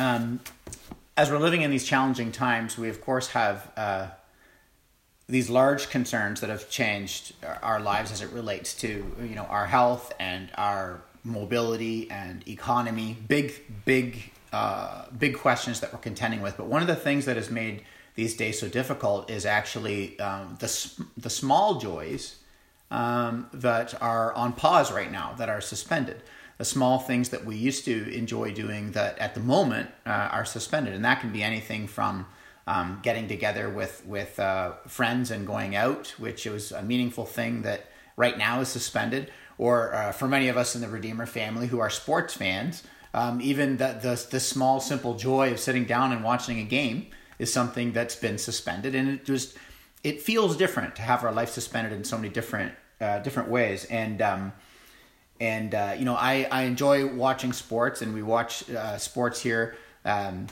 um, as we're living in these challenging times, we of course have uh, these large concerns that have changed our lives as it relates to you know our health and our mobility and economy. Big, big, uh, big questions that we're contending with. But one of the things that has made these days so difficult is actually um, the the small joys um, that are on pause right now, that are suspended. The small things that we used to enjoy doing that at the moment uh, are suspended, and that can be anything from um, getting together with with uh, friends and going out, which was a meaningful thing that right now is suspended, or uh, for many of us in the Redeemer family who are sports fans, um, even the, the the small simple joy of sitting down and watching a game is something that's been suspended, and it just it feels different to have our life suspended in so many different uh, different ways. And um, and uh, you know, I I enjoy watching sports, and we watch uh, sports here um,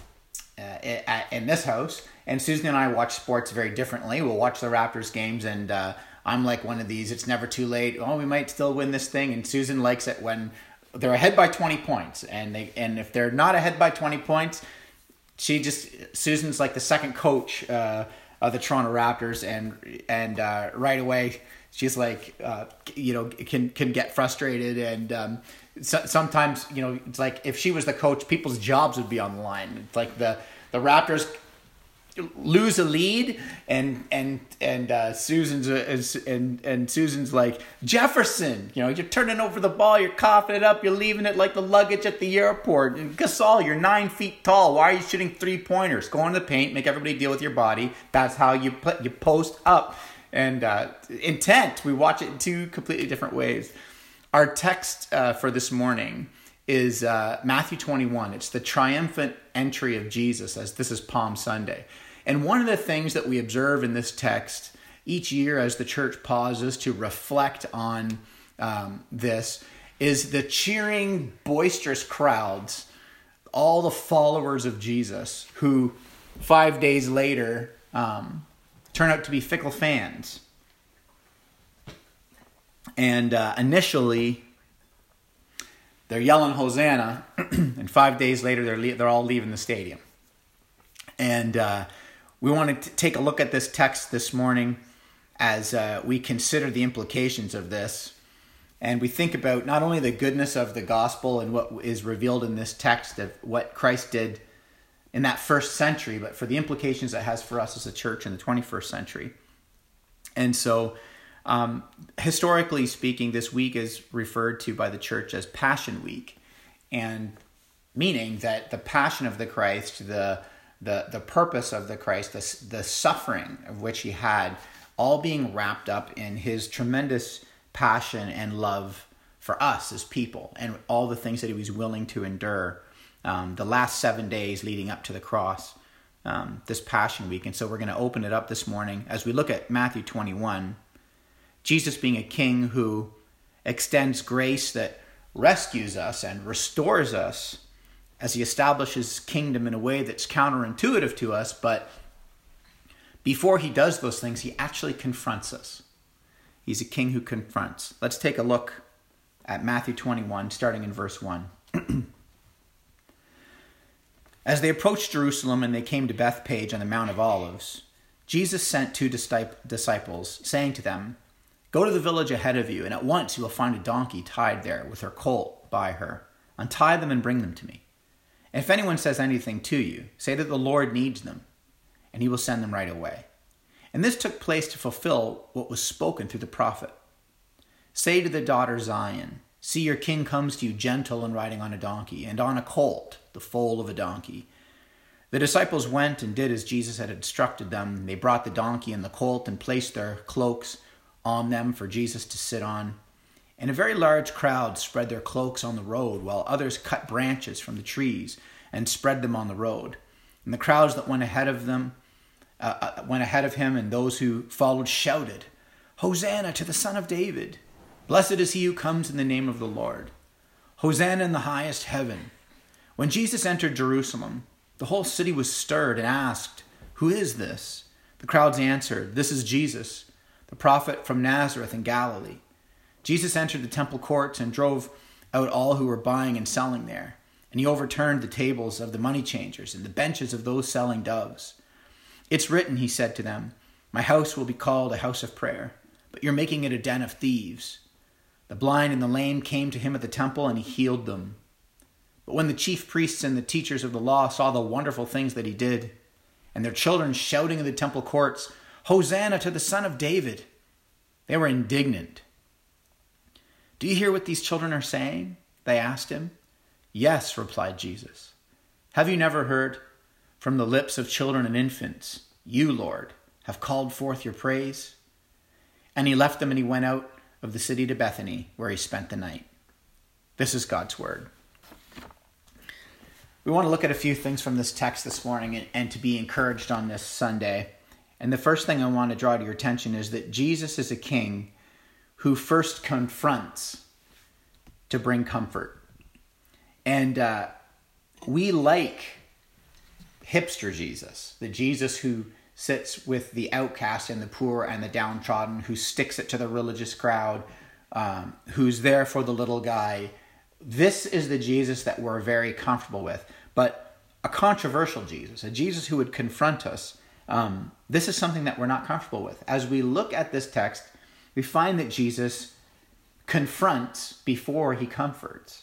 uh, in this house. And Susan and I watch sports very differently. We'll watch the Raptors games, and uh, I'm like one of these. It's never too late. Oh, we might still win this thing. And Susan likes it when they're ahead by 20 points, and they and if they're not ahead by 20 points, she just Susan's like the second coach uh, of the Toronto Raptors, and and uh, right away she's like uh, you know can can get frustrated and um, so, sometimes you know it's like if she was the coach people's jobs would be on the line it's like the the raptors lose a lead and and and uh, Susan's is and and Susan's like Jefferson, you know, you're turning over the ball, you're coughing it up, you're leaving it like the luggage at the airport. And Gasol, you're nine feet tall. Why are you shooting three pointers? Go in the paint, make everybody deal with your body. That's how you put you post up and uh, intent. We watch it in two completely different ways. Our text uh, for this morning is uh, Matthew 21. It's the triumphant entry of Jesus, as this is Palm Sunday. And one of the things that we observe in this text each year as the church pauses to reflect on um, this is the cheering, boisterous crowds, all the followers of Jesus who five days later um, turn out to be fickle fans. And uh, initially, they're yelling Hosanna, and five days later, they're, le- they're all leaving the stadium. And uh, we want to take a look at this text this morning as uh, we consider the implications of this. And we think about not only the goodness of the gospel and what is revealed in this text of what Christ did in that first century, but for the implications it has for us as a church in the 21st century. And so, um, historically speaking, this week is referred to by the church as Passion Week, and meaning that the passion of the Christ, the the the purpose of the Christ, the the suffering of which he had, all being wrapped up in his tremendous passion and love for us as people, and all the things that he was willing to endure um, the last seven days leading up to the cross, um, this Passion Week. And so we're going to open it up this morning as we look at Matthew 21. Jesus being a king who extends grace that rescues us and restores us as he establishes kingdom in a way that's counterintuitive to us, but before he does those things, he actually confronts us. He's a king who confronts. Let's take a look at Matthew 21, starting in verse 1. As they approached Jerusalem and they came to Bethphage on the Mount of Olives, Jesus sent two disciples, saying to them, Go to the village ahead of you, and at once you will find a donkey tied there with her colt by her. Untie them and bring them to me. If anyone says anything to you, say that the Lord needs them, and he will send them right away. And this took place to fulfill what was spoken through the prophet. Say to the daughter Zion, See, your king comes to you gentle and riding on a donkey, and on a colt, the foal of a donkey. The disciples went and did as Jesus had instructed them. They brought the donkey and the colt and placed their cloaks on them for Jesus to sit on. And a very large crowd spread their cloaks on the road, while others cut branches from the trees and spread them on the road. And the crowds that went ahead of them uh, uh went ahead of him, and those who followed shouted, "Hosanna to the Son of David!" Blessed is he who comes in the name of the Lord. Hosanna in the highest heaven. When Jesus entered Jerusalem, the whole city was stirred and asked, Who is this? The crowds answered, This is Jesus, the prophet from Nazareth in Galilee. Jesus entered the temple courts and drove out all who were buying and selling there. and he overturned the tables of the money changers and the benches of those selling doves. It's written, he said to them, My house will be called a house of prayer, but you're making it a den of thieves. The blind and the lame came to him at the temple, and he healed them. But when the chief priests and the teachers of the law saw the wonderful things that he did, and their children shouting in the temple courts, Hosanna to the Son of David, they were indignant. Do you hear what these children are saying? They asked him. Yes, replied Jesus. Have you never heard? From the lips of children and infants, you, Lord, have called forth your praise. And he left them and he went out of the city to Bethany, where he spent the night. This is God's word. We want to look at a few things from this text this morning and, and, to be encouraged on this Sunday. And the first thing I want to draw to your attention is that Jesus is a king who first confronts to bring comfort. And uh, we like hipster Jesus, the Jesus who sits with the outcast and the poor and the downtrodden, who sticks it to the religious crowd, um, who's there for the little guy. This is the Jesus that we're very comfortable with, but a controversial Jesus, a Jesus who would confront us. Um, this is something that we're not comfortable with. As we look at this text, we find that Jesus confronts before he comforts.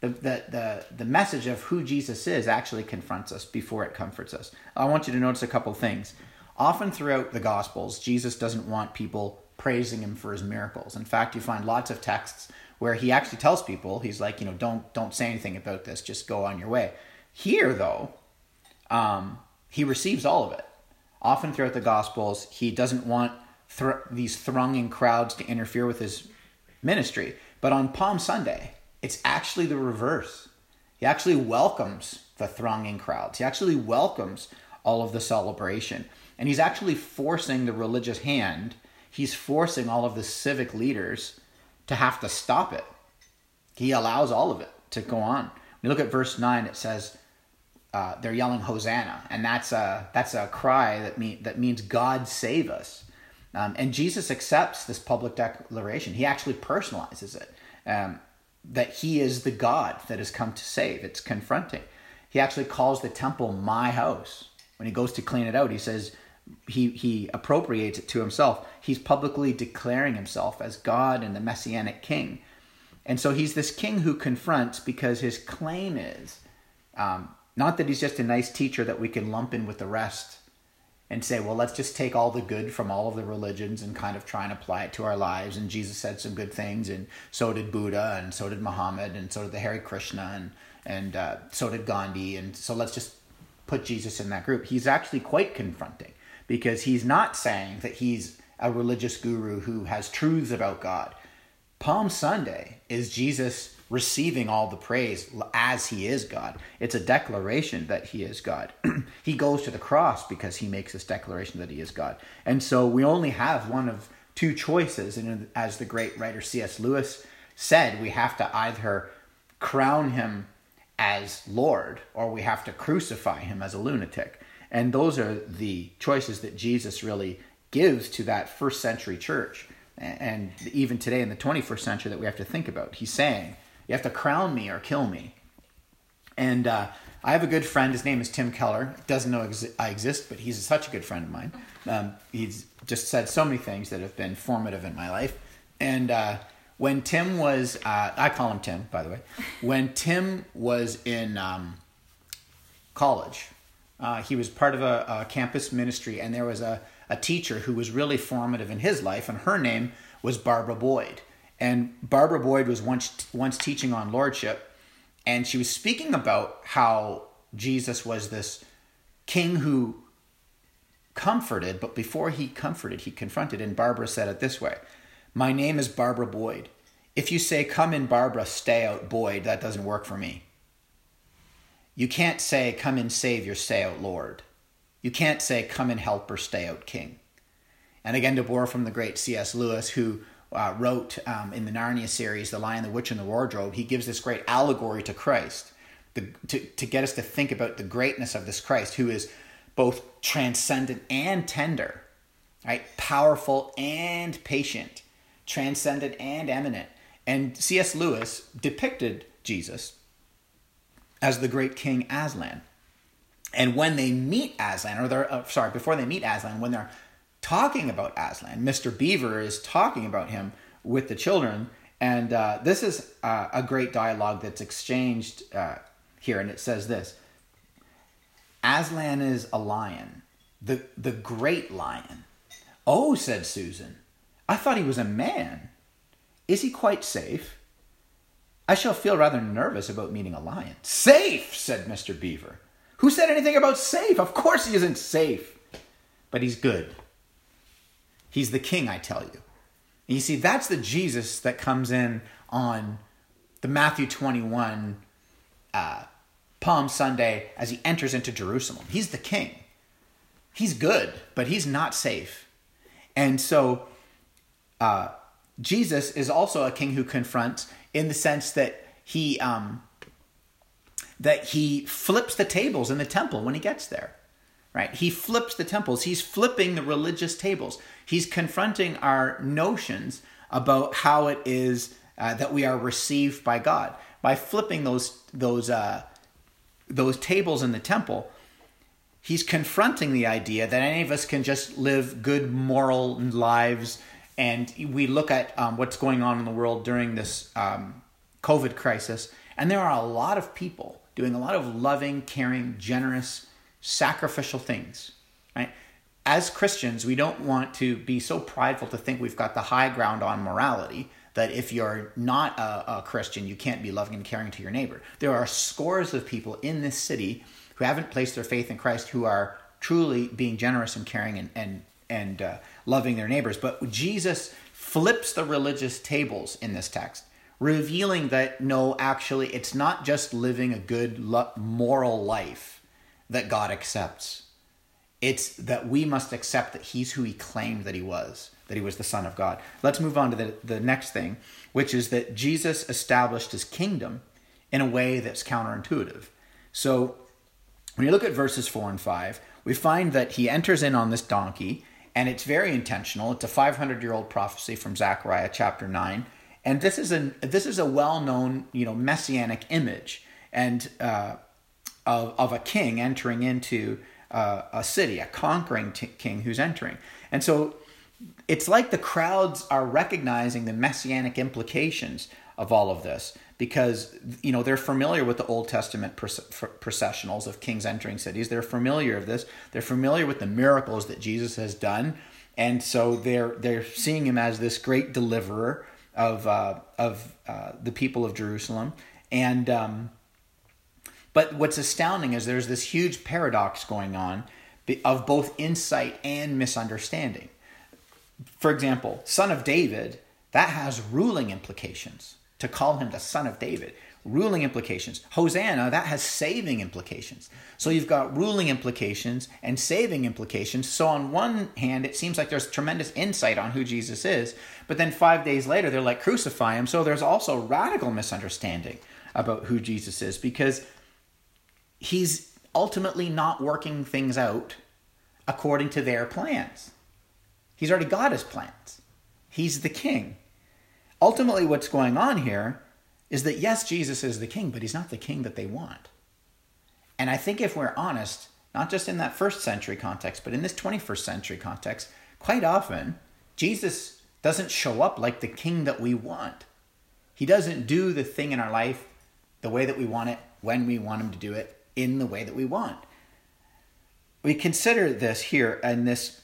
The, the, the, the message of who Jesus is actually confronts us before it comforts us. I want you to notice a couple things. Often throughout the Gospels, Jesus doesn't want people praising him for his miracles. In fact, you find lots of texts where he actually tells people, he's like, you know, don't don't say anything about this, just go on your way. Here, though, um, he receives all of it. Often throughout the Gospels, he doesn't want thr- these thronging crowds to interfere with his ministry. But on Palm Sunday, it's actually the reverse. He actually welcomes the thronging crowds. He actually welcomes all of the celebration. And he's actually forcing the religious hand, he's forcing all of the civic leaders to have to stop it. He allows all of it to go on. When you look at verse 9, it says, uh, they're yelling Hosanna, and that's a that's a cry that mean that means God save us. Um, and Jesus accepts this public declaration. He actually personalizes it. Um, that he is the God that has come to save. It's confronting. He actually calls the temple my house. When he goes to clean it out, he says he he appropriates it to himself. He's publicly declaring himself as God and the messianic king. And so he's this king who confronts because his claim is um, not that he's just a nice teacher that we can lump in with the rest and say, well, let's just take all the good from all of the religions and kind of try and apply it to our lives. And Jesus said some good things, and so did Buddha, and so did Muhammad, and so did the Hare Krishna, and and uh, so did Gandhi. And so let's just put Jesus in that group. He's actually quite confronting because he's not saying that he's a religious guru who has truths about God. Palm Sunday is Jesus receiving all the praise as he is God. It's a declaration that he is God. he goes to the cross because he makes this declaration that he is God. And so we only have one of two choices. And as the great writer C.S. Lewis said, we have to either crown him as Lord or we have to crucify him as a lunatic. And those are the choices that Jesus really gives to that first century church. And even today in the 21st century that we have to think about. He's saying, you have to crown me or kill me. And uh, I have a good friend. His name is Tim Keller. Doesn't know ex- I exist, but he's such a good friend of mine. Um, he's just said so many things that have been formative in my life. And uh, when Tim was, uh, I call him Tim, by the way. When Tim was in um, college, uh, he was part of a, a, campus ministry, and there was a, a teacher who was really formative in his life, and her name was Barbara Boyd. And Barbara Boyd was once once teaching on lordship, and she was speaking about how Jesus was this king who comforted, but before he comforted, he confronted. And Barbara said it this way My name is Barbara Boyd. If you say, Come in, Barbara, stay out, Boyd, that doesn't work for me. You can't say, Come and save Savior, stay out, Lord. You can't say, Come and help or stay out, King. And again, to borrow from the great C.S. Lewis, who uh, wrote um, in the Narnia series, The Lion, the Witch, and the Wardrobe, he gives this great allegory to Christ the, to, to get us to think about the greatness of this Christ who is both transcendent and tender, right? Powerful and patient, transcendent and immanent. And C.S. Lewis depicted Jesus as the great king Aslan. And when they meet Aslan, or they're uh, sorry, before they meet Aslan, when they're talking about Aslan, Mr. Beaver is talking about him with the children, and uh, this is uh, a great dialogue that's exchanged uh, here, and it says this: Aslan is a lion, the the great lion. Oh, said Susan, I thought he was a man. Is he quite safe? I shall feel rather nervous about meeting a lion. Safe, said Mr. Beaver. Who said anything about safe? Of course he isn't safe. But he's good. He's the king, I tell you. And you see, that's the Jesus that comes in on the Matthew 21 uh, Palm Sunday as he enters into Jerusalem. He's the king. He's good, but he's not safe. And so uh, Jesus is also a king who confronts in the sense that he um, that he flips the tables in the temple when he gets there. Right? He flips the temples. He's flipping the religious tables. He's confronting our notions about how it is uh, that we are received by God by flipping those those uh, those tables in the temple. He's confronting the idea that any of us can just live good moral lives, and we look at um, what's going on in the world during this um, COVID crisis, and there are a lot of people doing a lot of loving, caring, generous, sacrificial things, right? As Christians, we don't want to be so prideful to think we've got the high ground on morality that if you're not a, a, Christian, you can't be loving and caring to your neighbor. There are scores of people in this city who haven't placed their faith in Christ who are truly being generous and caring and, and, and uh, loving their neighbors. But Jesus flips the religious tables in this text revealing that no, actually, it's not just living a good moral life that God accepts. It's that we must accept that He's who He claimed that He was, that He was the Son of God. Let's move on to the, the next thing, which is that Jesus established His kingdom in a way that's counterintuitive. So when you look at verses 4 and 5, we find that He enters in on this donkey, and it's very intentional. It's a 500 year old prophecy from Zechariah chapter 9 and this is a this is a well known you know messianic image and uh, of of a king entering into uh, a city, a conquering t- king who's entering, and so it's like the crowds are recognizing the messianic implications of all of this because you know they're familiar with the Old Testament processionals of kings entering cities. They're familiar of this. They're familiar with the miracles that Jesus has done, and so they're they're seeing him as this great deliverer of uh, of uh, the people of Jerusalem, and um, but what's astounding is there's this huge paradox going on of both insight and misunderstanding. For example, son of David that has ruling implications. To call him the son of David ruling implications. Hosanna, that has saving implications. So you've got ruling implications and saving implications. So on one hand, it seems like there's tremendous insight on who Jesus is, but then five days later, they're like, crucify him. So there's also radical misunderstanding about who Jesus is because he's ultimately not working things out according to their plans. He's already got his plans. He's the king. Ultimately, what's going on here is that yes, Jesus is the king, but he's not the king that they want. And I think if we're honest, not just in that first century context, but in this 21st century context, quite often Jesus doesn't show up like the king that we want. He doesn't do the thing in our life the way that we want it, when we want him to do it, in the way that we want. We consider this here in this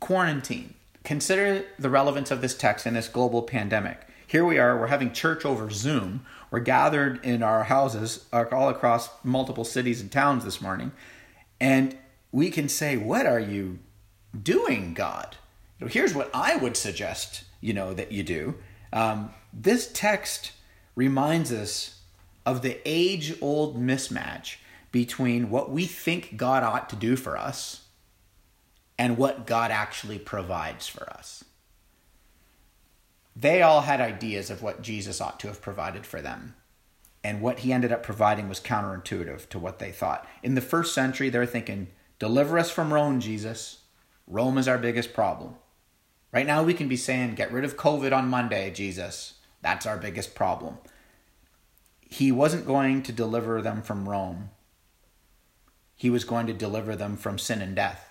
quarantine. Consider the relevance of this text in this global pandemic. Here we are, we're having church over Zoom. We're gathered in our houses all across multiple cities and towns this morning. And we can say, What are you doing, God? Here's what I would suggest, you know, that you do. Um, this text reminds us of the age old mismatch between what we think God ought to do for us and what God actually provides for us they all had ideas of what Jesus ought to have provided for them. And what he ended up providing was counterintuitive to what they thought. In the first century, they're thinking, deliver us from Rome, Jesus. Rome is our biggest problem. Right now, we can be saying, get rid of COVID on Monday, Jesus. That's our biggest problem. he wasn't going to deliver them from Rome. He was going to deliver them from sin and death.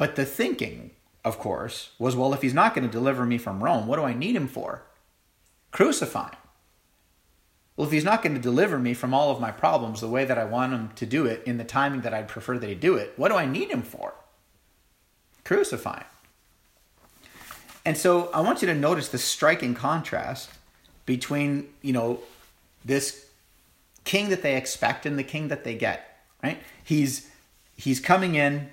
But the thinking, of course, was well, if he's not going to deliver me from Rome, what do I need him for? Crucify him. Well, if he's not going to deliver me from all of my problems the way that I want him to do it in the timing that I'd prefer that he do it, what do I need him for? Crucify him. And so I want you to notice the striking contrast between, you know, this king that they expect and the king that they get, right? He's he's coming in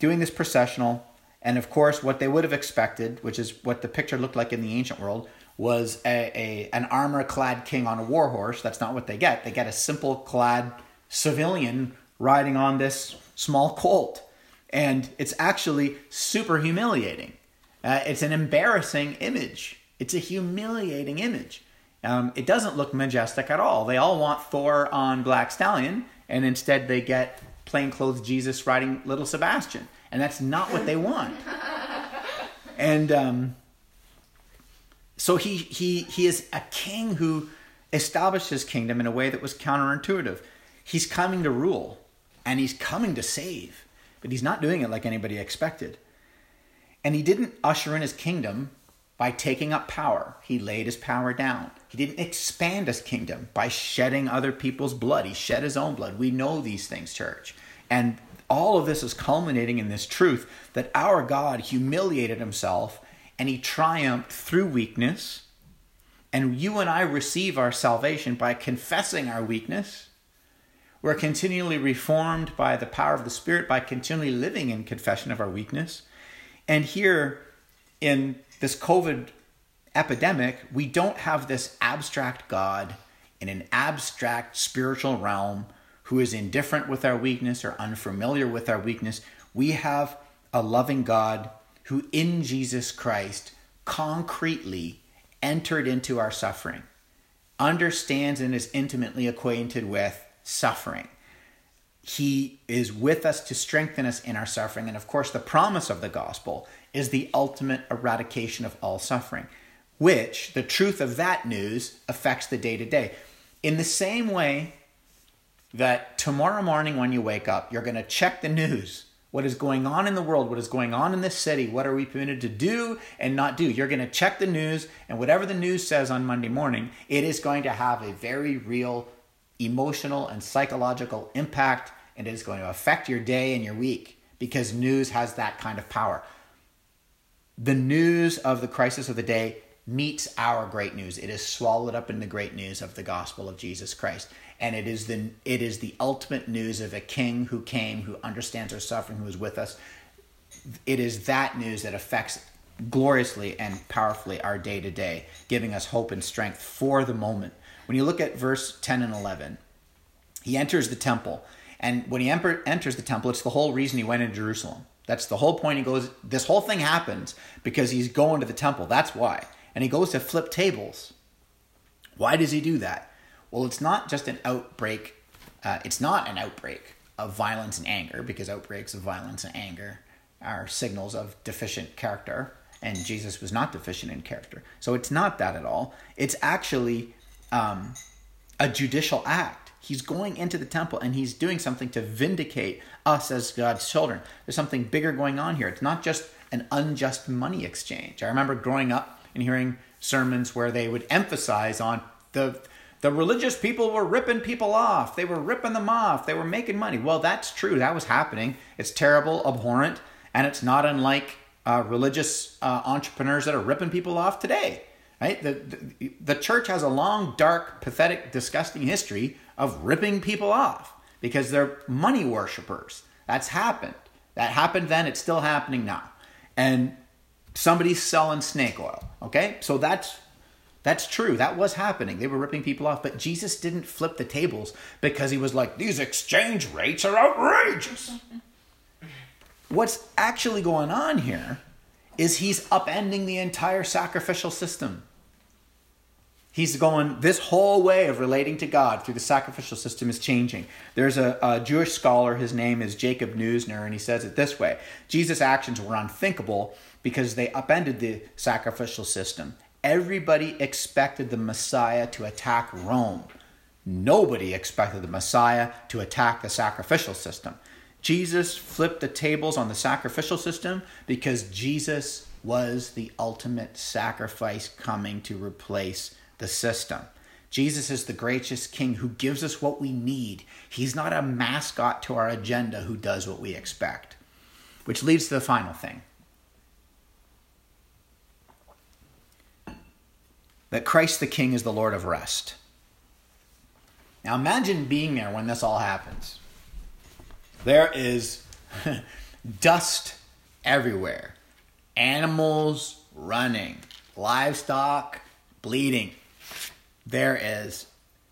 doing this processional and of course what they would have expected, which is what the picture looked like in the ancient world, was a, a an armor clad king on a war horse. That's not what they get. They get a simple clad civilian riding on this small colt. And it's actually super humiliating. Uh, it's an embarrassing image. It's a humiliating image. Um, it doesn't look majestic at all. They all want Thor on Black Stallion, and instead they get plainclothes Jesus riding Little Sebastian, and that's not what they want. and um, so he he he is a king who established his kingdom in a way that was counterintuitive. He's coming to rule, and he's coming to save, but he's not doing it like anybody expected. And he didn't usher in his kingdom by taking up power. He laid his power down. He didn't expand his kingdom by shedding other people's blood. He shed his own blood. We know these things, church. And all of this is culminating in this truth that our God humiliated himself and he triumphed through weakness. And you and I receive our salvation by confessing our weakness. We're continually reformed by the power of the Spirit by continually living in confession of our weakness. And here in this COVID epidemic, we don't have this abstract God in an abstract spiritual realm who is indifferent with our weakness or unfamiliar with our weakness. We have a loving God who, in Jesus Christ, concretely entered into our suffering, understands and is intimately acquainted with suffering. He is with us to strengthen us in our suffering. And of course, the promise of the gospel is the ultimate eradication of all suffering, which the truth of that news affects the day to day. In the same way that tomorrow morning when you wake up, you're going to check the news. What is going on in the world? What is going on in this city? What are we permitted to do and not do? You're going to check the news, and whatever the news says on Monday morning, it is going to have a very real emotional and psychological impact, and it is going to affect your day and your week because news has that kind of power the news of the crisis of the day meets our great news. It is swallowed up in the great news of the gospel of Jesus Christ. And it is the it is the ultimate news of a king who came, who understands our suffering, who is with us. It is that news that affects gloriously and powerfully our day to day, giving us hope and strength for the moment. When you look at verse 10 and 11, he enters the temple. And when he enters the temple, it's the whole reason he went into Jerusalem. That's the whole point. He goes, this whole thing happens because he's going to the temple. That's why. And he goes to flip tables. Why does he do that? Well, it's not just an outbreak. Uh, it's not an outbreak of violence and anger because outbreaks of violence and anger are signals of deficient character. And Jesus was not deficient in character. So it's not that at all. It's actually um, a judicial act He's going into the temple and he's doing something to vindicate us as God's children. There's something bigger going on here. It's not just an unjust money exchange. I remember growing up and hearing sermons where they would emphasize on the the religious people were ripping people off. They were ripping them off. They were making money. Well, that's true. That was happening. It's terrible, abhorrent, and it's not unlike uh, religious uh, entrepreneurs that are ripping people off today. Right? The, the, the church has a long, dark, pathetic, disgusting history of ripping people off because they're money worshippers. That's happened. That happened then, it's still happening now. And somebody's selling snake oil, okay? So that's that's true. That was happening. They were ripping people off, but Jesus didn't flip the tables because he was like, "These exchange rates are outrageous." What's actually going on here is he's upending the entire sacrificial system. He's going, this whole way of relating to God through the sacrificial system is changing. There's a, a, Jewish scholar, his name is Jacob Neusner, and he says it this way Jesus' actions were unthinkable because they upended the sacrificial system. Everybody expected the Messiah to attack Rome, Nobody expected the Messiah to attack the sacrificial system. Jesus flipped the tables on the sacrificial system because Jesus was the ultimate sacrifice coming to replace the system. Jesus is the gracious king who gives us what we need. He's not a mascot to our agenda who does what we expect. Which leads to the final thing that Christ the King is the Lord of rest. Now imagine being there when this all happens. There is dust everywhere, animals running, livestock bleeding. There is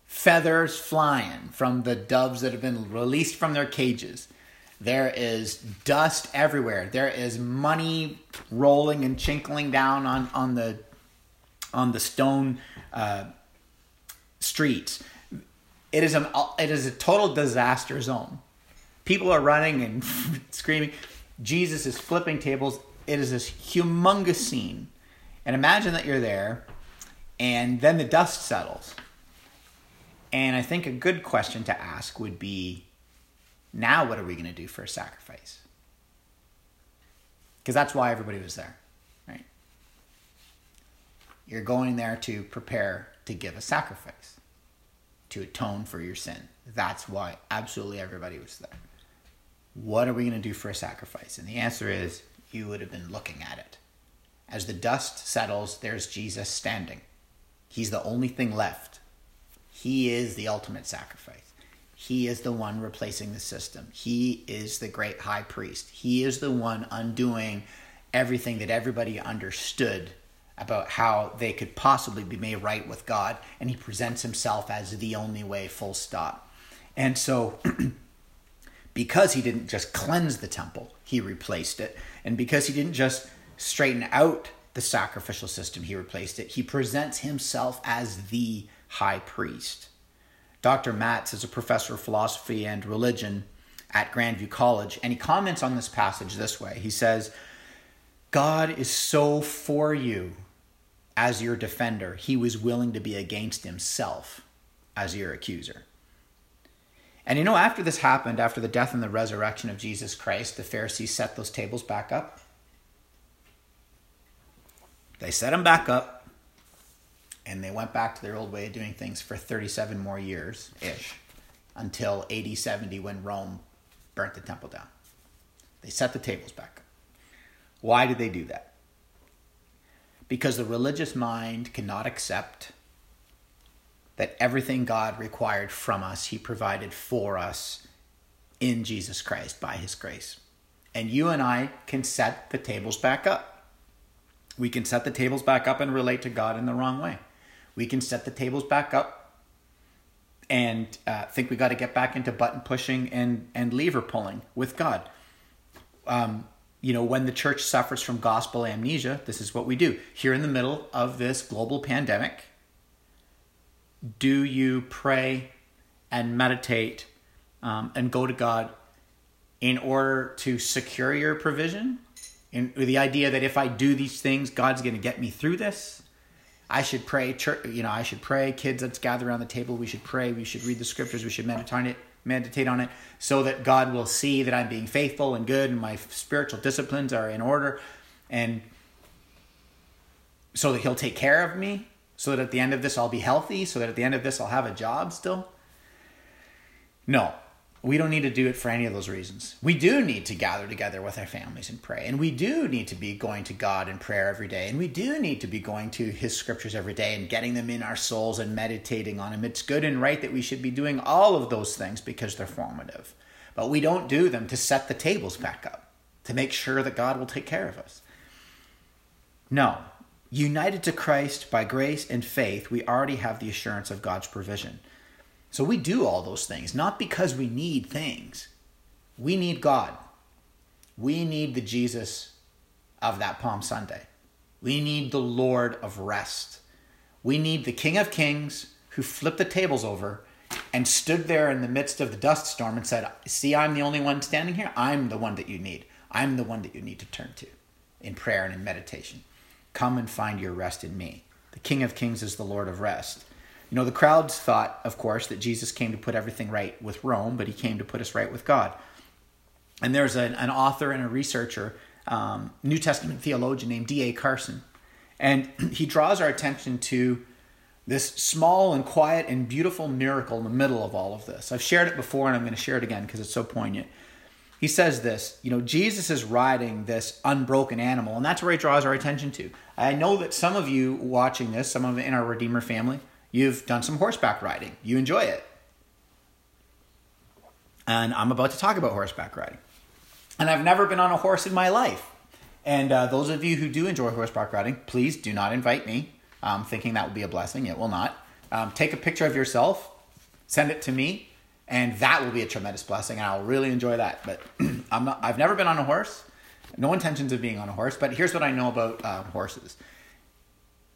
feathers flying from the doves that have been released from their cages. There is dust everywhere. There is money rolling and chinkling down on, on the on the stone uh, streets. It is a it is a total disaster zone. People are running and screaming. Jesus is flipping tables. It is this humongous scene. And imagine that you're there, and then the dust settles. And I think a good question to ask would be now, what are we going to do for a sacrifice? Because that's why everybody was there, right? You're going there to prepare to give a sacrifice, to atone for your sin. That's why absolutely everybody was there. What are we going to do for a sacrifice? And the answer is you would have been looking at it. As the dust settles, there's Jesus standing. He's the only thing left. He is the ultimate sacrifice. He is the one replacing the system. He is the great high priest. He is the one undoing everything that everybody understood about how they could possibly be made right with God. And he presents himself as the only way, full stop. And so, because he didn't just cleanse the temple, he replaced it. And because he didn't just straighten out the sacrificial system, he replaced it. He presents himself as the high priest. Dr. Matz is a professor of philosophy and religion at Grandview College, and he comments on this passage this way. He says, God is so for you as your defender, he was willing to be against himself as your accuser. And you know, after this happened, after the death and the resurrection of Jesus Christ, the Pharisees set those tables back up. They set them back up and they went back to their old way of doing things for 37 more years ish until AD 70 when Rome burnt the temple down. They set the tables back. Why did they do that? Because the religious mind cannot accept that everything God required from us, He provided for us in Jesus Christ by His grace. And you and I can set the tables back up. We can set the tables back up and relate to God in the wrong way we can set the tables back up and uh, think we got to get back into button pushing and, and lever pulling with God. Um, you know, when the church suffers from gospel amnesia, this is what we do. Here in the middle of this global pandemic, do you pray and meditate um, and go to God in order to secure your provision? In the idea that if I do these things, God's going to get me through this? I should pray, church, you know, I should pray. Kids, let's gather around the table. We should pray. We should read the scriptures. We should meditate on it, meditate on it, so that God will see that I'm being faithful and good, and my spiritual disciplines are in order, and so that He'll take care of me. So that at the end of this, I'll be healthy. So that at the end of this, I'll have a job still. No, we don't need to do it for any of those reasons. We do need to gather together with our families and pray. And we do need to be going to God in prayer every day. And we do need to be going to His scriptures every day and getting them in our souls and meditating on them. It's good and right that we should be doing all of those things because they're formative. But we don't do them to set the tables back up, to make sure that God will take care of us. No. United to Christ by grace and faith, we already have the assurance of God's provision. So we do all those things, not because we need things. We need God. We need the Jesus of that Palm Sunday. We need the Lord of rest. We need the King of Kings who flipped the tables over and stood there in the midst of the dust storm and said, See, I'm the only one standing here. I'm the one that you need. I'm the one that you need to turn to in prayer and in meditation. Come and find your rest in me. The King of Kings is the Lord of rest. You know, the crowds thought, of course, that Jesus came to put everything right with Rome, but he came to put us right with God. And there's an, an author and a researcher, um, New Testament theologian named D.A. Carson. And he draws our attention to this small and quiet and beautiful miracle in the middle of all of this. I've shared it before and I'm going to share it again because it's so poignant. He says this, you know, Jesus is riding this unbroken animal, and that's where he draws our attention to. I know that some of you watching this, some of in our Redeemer family, you've done some horseback riding. You enjoy it. And I'm about to talk about horseback riding. And I've never been on a horse in my life. And uh, those of you who do enjoy horseback riding, please do not invite me, um, thinking that will be a blessing. It will not. Um, take a picture of yourself, send it to me, and that will be a tremendous blessing, and I'll really enjoy that. But I'm not. I've never been on a horse. No intentions of being on a horse. But here's what I know about um, horses: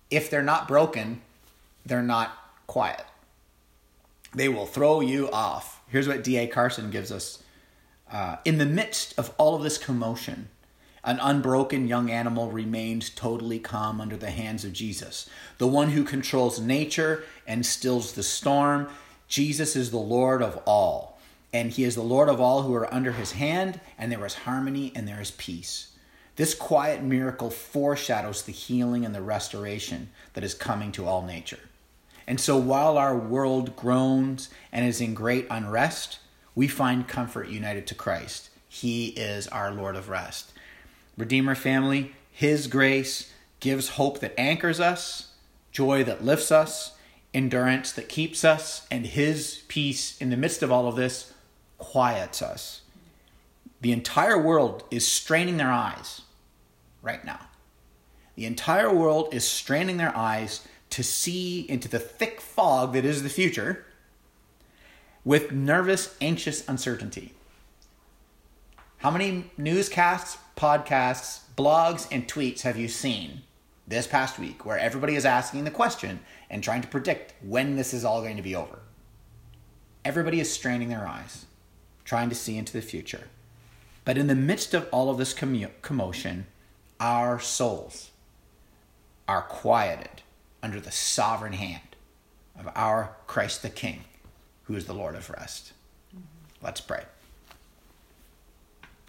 if they're not broken, they're not quiet. They will throw you off. Here's what D.A. Carson gives us. Uh, in the midst of all of this commotion, an unbroken young animal remained totally calm under the hands of Jesus, the one who controls nature and stills the storm. Jesus is the Lord of all, and he is the Lord of all who are under his hand, and there is harmony and there is peace. This quiet miracle foreshadows the healing and the restoration that is coming to all nature. And so while our world groans and is in great unrest, we find comfort united to Christ. He is our Lord of rest. Redeemer family, His grace gives hope that anchors us, joy that lifts us, endurance that keeps us, and His peace in the midst of all of this quiets us. The entire world is straining their eyes right now. The entire world is straining their eyes to see into the thick fog that is the future with nervous, anxious uncertainty. How many newscasts, podcasts, blogs, and tweets have you seen this past week where everybody is asking the question and trying to predict when this is all going to be over? Everybody is straining their eyes, trying to see into the future. But in the midst of all of this commotion, our souls are quieted under the sovereign hand of our Christ the King, who is the Lord of rest. Mm-hmm. Let's pray.